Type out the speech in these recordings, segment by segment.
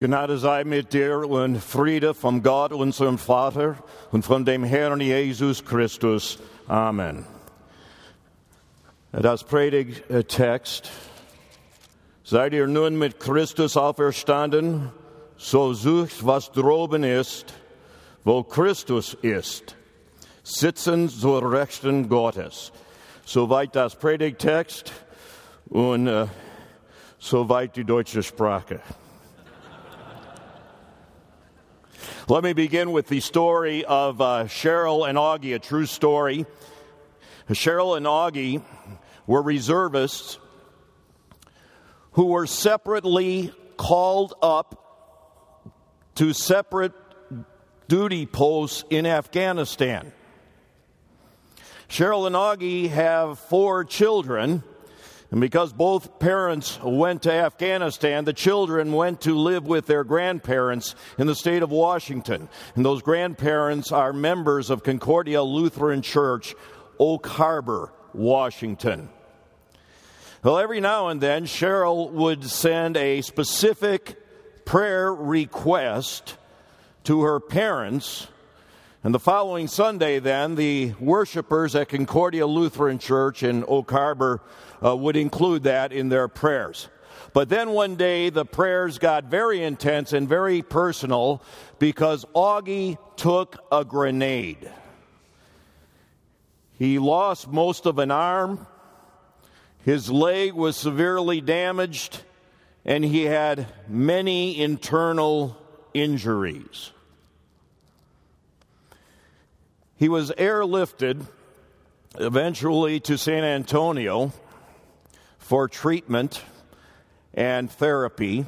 Gnade sei mit dir und Friede vom Gott, unserem Vater und von dem Herrn Jesus Christus. Amen. Das Predigtext. Seid ihr nun mit Christus auferstanden, so sucht, was droben ist, wo Christus ist, sitzen zur Rechten Gottes. Soweit das Predigtext und äh, soweit die deutsche Sprache. Let me begin with the story of uh, Cheryl and Augie, a true story. Cheryl and Augie were reservists who were separately called up to separate duty posts in Afghanistan. Cheryl and Augie have four children. And because both parents went to Afghanistan, the children went to live with their grandparents in the state of Washington. And those grandparents are members of Concordia Lutheran Church, Oak Harbor, Washington. Well, every now and then, Cheryl would send a specific prayer request to her parents. And the following Sunday, then, the worshipers at Concordia Lutheran Church in Oak Harbor uh, would include that in their prayers. But then one day the prayers got very intense and very personal because Augie took a grenade. He lost most of an arm, his leg was severely damaged, and he had many internal injuries. He was airlifted eventually to San Antonio for treatment and therapy.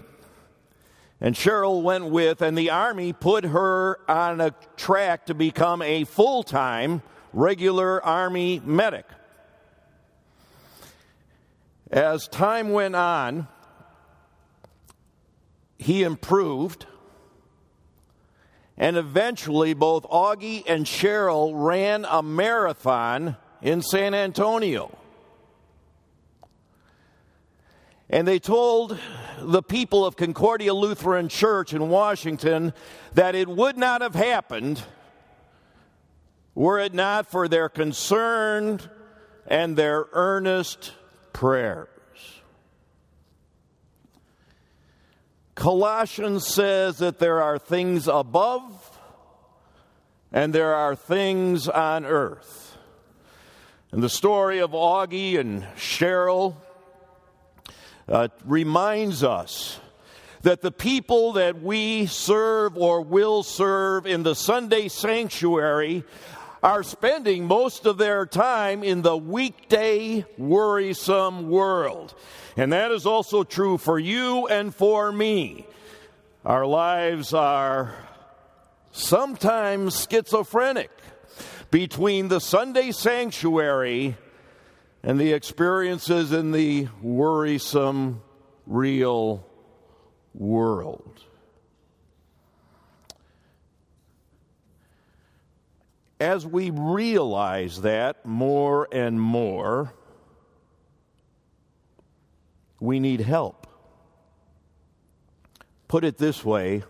And Cheryl went with, and the Army put her on a track to become a full time regular Army medic. As time went on, he improved, and eventually both Augie and Cheryl ran a marathon in San Antonio. And they told the people of Concordia Lutheran Church in Washington that it would not have happened were it not for their concern and their earnest prayers. Colossians says that there are things above and there are things on earth. And the story of Augie and Cheryl uh, reminds us that the people that we serve or will serve in the Sunday sanctuary are spending most of their time in the weekday worrisome world. And that is also true for you and for me. Our lives are sometimes schizophrenic between the Sunday sanctuary and the experiences in the worrisome, real world. As we realize that more and more, we need help. Put it this way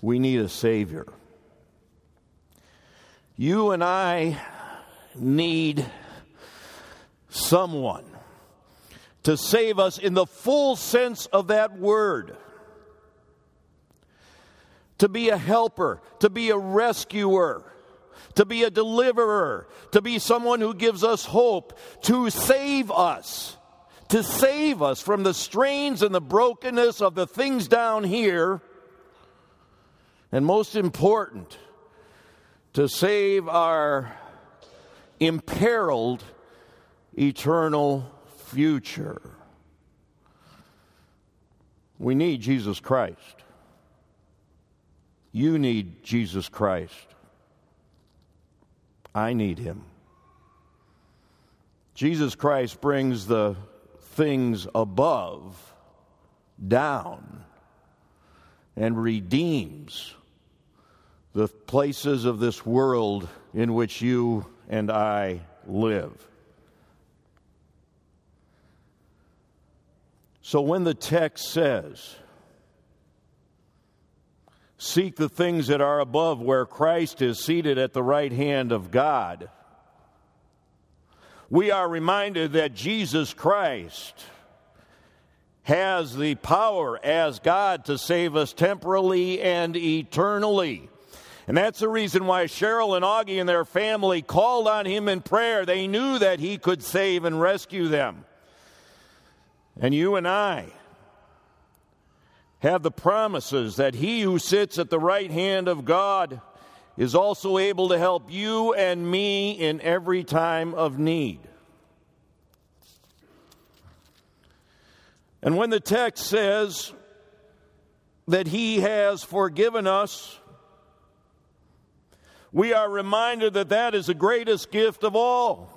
we need a Savior. You and I need someone to save us in the full sense of that word. To be a helper, to be a rescuer, to be a deliverer, to be someone who gives us hope, to save us, to save us from the strains and the brokenness of the things down here. And most important, to save our imperiled eternal future. We need Jesus Christ. You need Jesus Christ. I need him. Jesus Christ brings the things above down and redeems the places of this world in which you and I live. So when the text says, Seek the things that are above where Christ is seated at the right hand of God. We are reminded that Jesus Christ has the power as God to save us temporally and eternally. And that's the reason why Cheryl and Augie and their family called on him in prayer. They knew that he could save and rescue them. And you and I have the promises that he who sits at the right hand of God is also able to help you and me in every time of need. And when the text says that he has forgiven us, we are reminded that that is the greatest gift of all.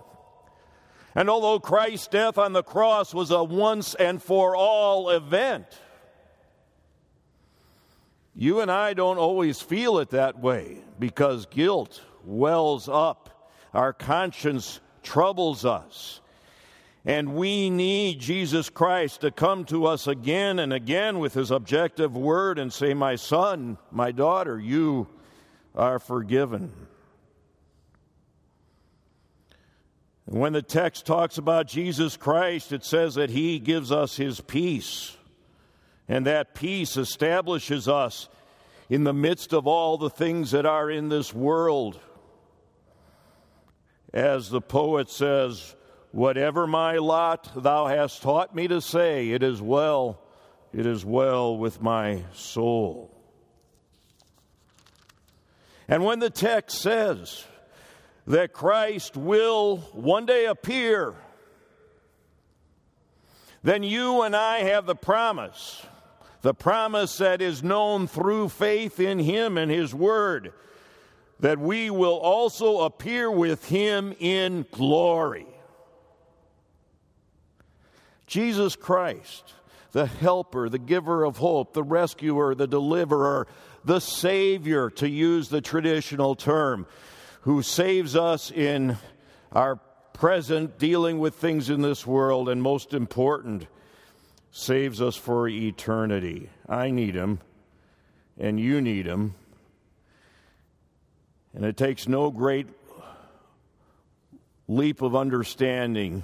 And although Christ's death on the cross was a once and for all event, you and I don't always feel it that way because guilt wells up, our conscience troubles us. And we need Jesus Christ to come to us again and again with his objective word and say, My son, my daughter, you are forgiven. When the text talks about Jesus Christ, it says that he gives us his peace. And that peace establishes us in the midst of all the things that are in this world. As the poet says, Whatever my lot thou hast taught me to say, it is well, it is well with my soul. And when the text says that Christ will one day appear, then you and I have the promise, the promise that is known through faith in Him and His Word, that we will also appear with Him in glory. Jesus Christ, the helper, the giver of hope, the rescuer, the deliverer, the Savior, to use the traditional term, who saves us in our present dealing with things in this world, and most important, saves us for eternity. I need Him, and you need Him. And it takes no great leap of understanding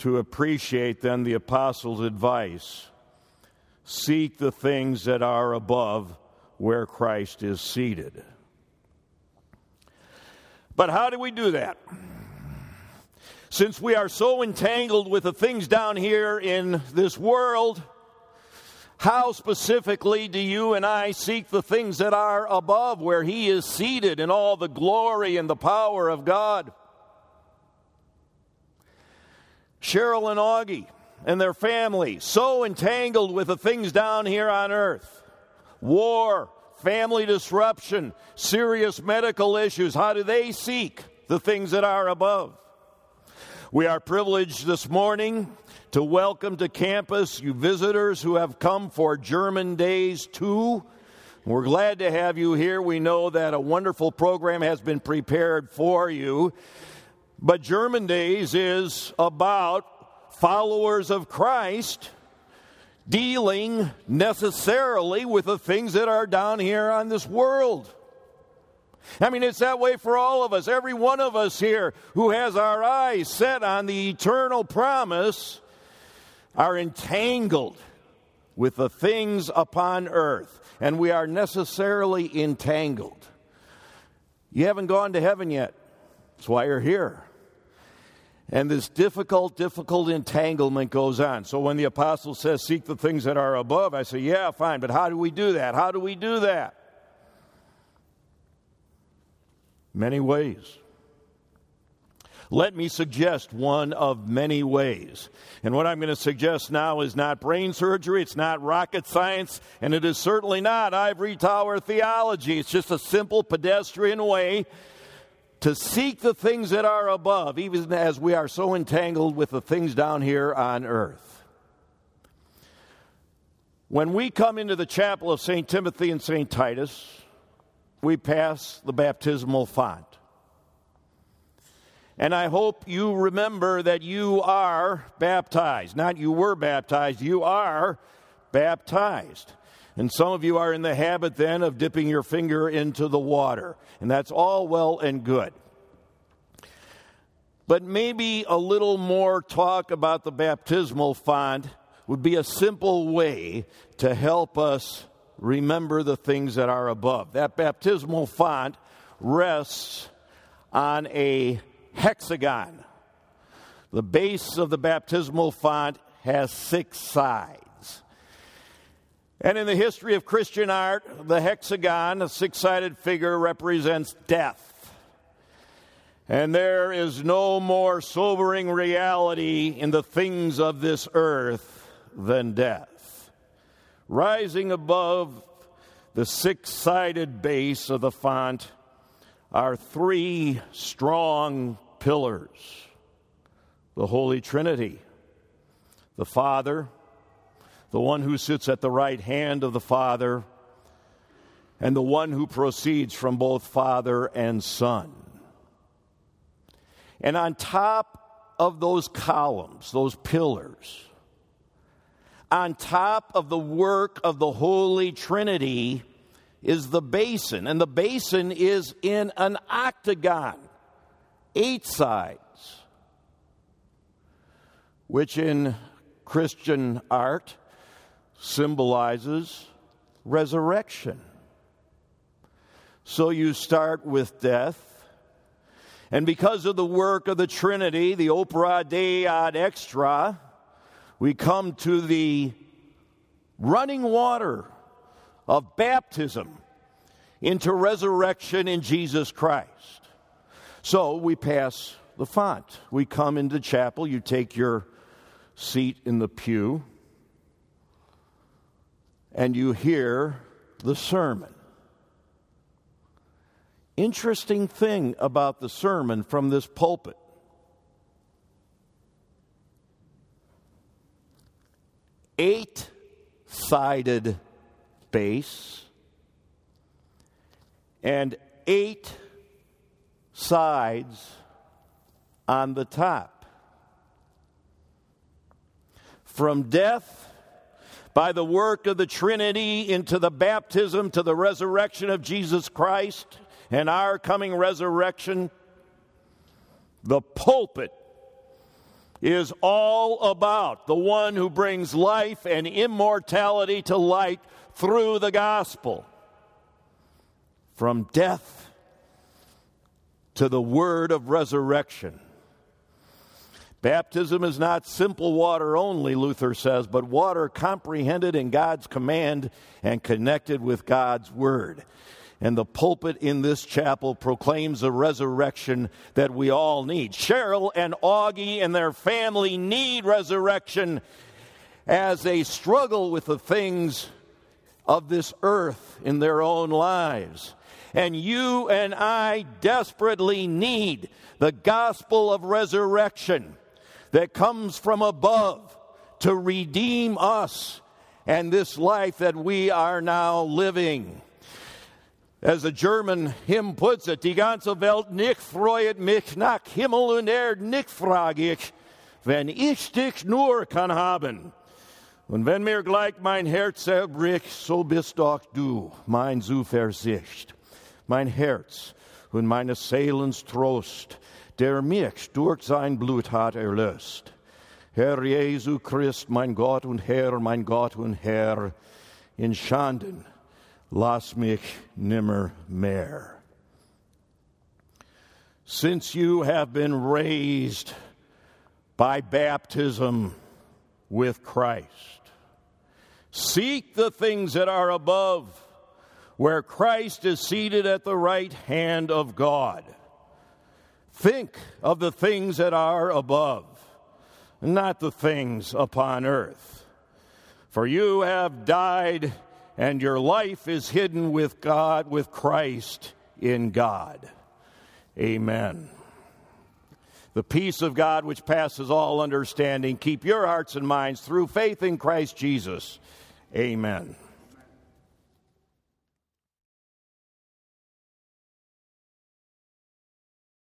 to appreciate then the apostles' advice seek the things that are above where Christ is seated. But how do we do that? Since we are so entangled with the things down here in this world, how specifically do you and I seek the things that are above where He is seated in all the glory and the power of God? Cheryl and Augie and their family, so entangled with the things down here on earth war, family disruption, serious medical issues. How do they seek the things that are above? We are privileged this morning to welcome to campus you visitors who have come for German Days 2. We're glad to have you here. We know that a wonderful program has been prepared for you. But German Days is about followers of Christ dealing necessarily with the things that are down here on this world. I mean, it's that way for all of us. Every one of us here who has our eyes set on the eternal promise are entangled with the things upon earth, and we are necessarily entangled. You haven't gone to heaven yet. That's why you're here. And this difficult, difficult entanglement goes on. So when the apostle says, Seek the things that are above, I say, Yeah, fine, but how do we do that? How do we do that? Many ways. Let me suggest one of many ways. And what I'm going to suggest now is not brain surgery, it's not rocket science, and it is certainly not ivory tower theology. It's just a simple pedestrian way to seek the things that are above, even as we are so entangled with the things down here on earth. When we come into the chapel of St. Timothy and St. Titus, we pass the baptismal font. And I hope you remember that you are baptized. Not you were baptized, you are baptized. And some of you are in the habit then of dipping your finger into the water. And that's all well and good. But maybe a little more talk about the baptismal font would be a simple way to help us remember the things that are above. That baptismal font rests on a hexagon. The base of the baptismal font has six sides. And in the history of Christian art, the hexagon, a six sided figure, represents death. And there is no more sobering reality in the things of this earth than death. Rising above the six sided base of the font are three strong pillars the Holy Trinity, the Father, the one who sits at the right hand of the Father, and the one who proceeds from both Father and Son. And on top of those columns, those pillars, on top of the work of the Holy Trinity is the basin. And the basin is in an octagon, eight sides, which in Christian art symbolizes resurrection. So you start with death. And because of the work of the Trinity, the opera dei ad extra, we come to the running water of baptism into resurrection in Jesus Christ. So we pass the font. We come into chapel. You take your seat in the pew and you hear the sermon. Interesting thing about the sermon from this pulpit. Eight sided base and eight sides on the top. From death by the work of the Trinity into the baptism to the resurrection of Jesus Christ and our coming resurrection, the pulpit is all about the one who brings life and immortality to light through the gospel. From death to the word of resurrection. Baptism is not simple water only, Luther says, but water comprehended in God's command and connected with God's word. And the pulpit in this chapel proclaims a resurrection that we all need. Cheryl and Augie and their family need resurrection as they struggle with the things of this earth in their own lives. And you and I desperately need the gospel of resurrection that comes from above to redeem us and this life that we are now living. As the German hymn puts it, die ganze Welt nicht freut mich nach Himmel und Erd nicht frag ich, wenn ich dich nur kann haben. Und wenn mir gleich mein Herz zerbricht, so bist doch du mein Zuversicht, mein Herz und meines Seelens Trost, der mich durch sein Blut hat erlöst. Herr Jesu Christ, mein Gott und Herr, mein Gott und Herr, in Schanden lass mich nimmer mehr. Since you have been raised by baptism with Christ, seek the things that are above, where Christ is seated at the right hand of God. Think of the things that are above, not the things upon earth. For you have died, and your life is hidden with God, with Christ in God. Amen. The peace of God, which passes all understanding, keep your hearts and minds through faith in Christ Jesus. Amen.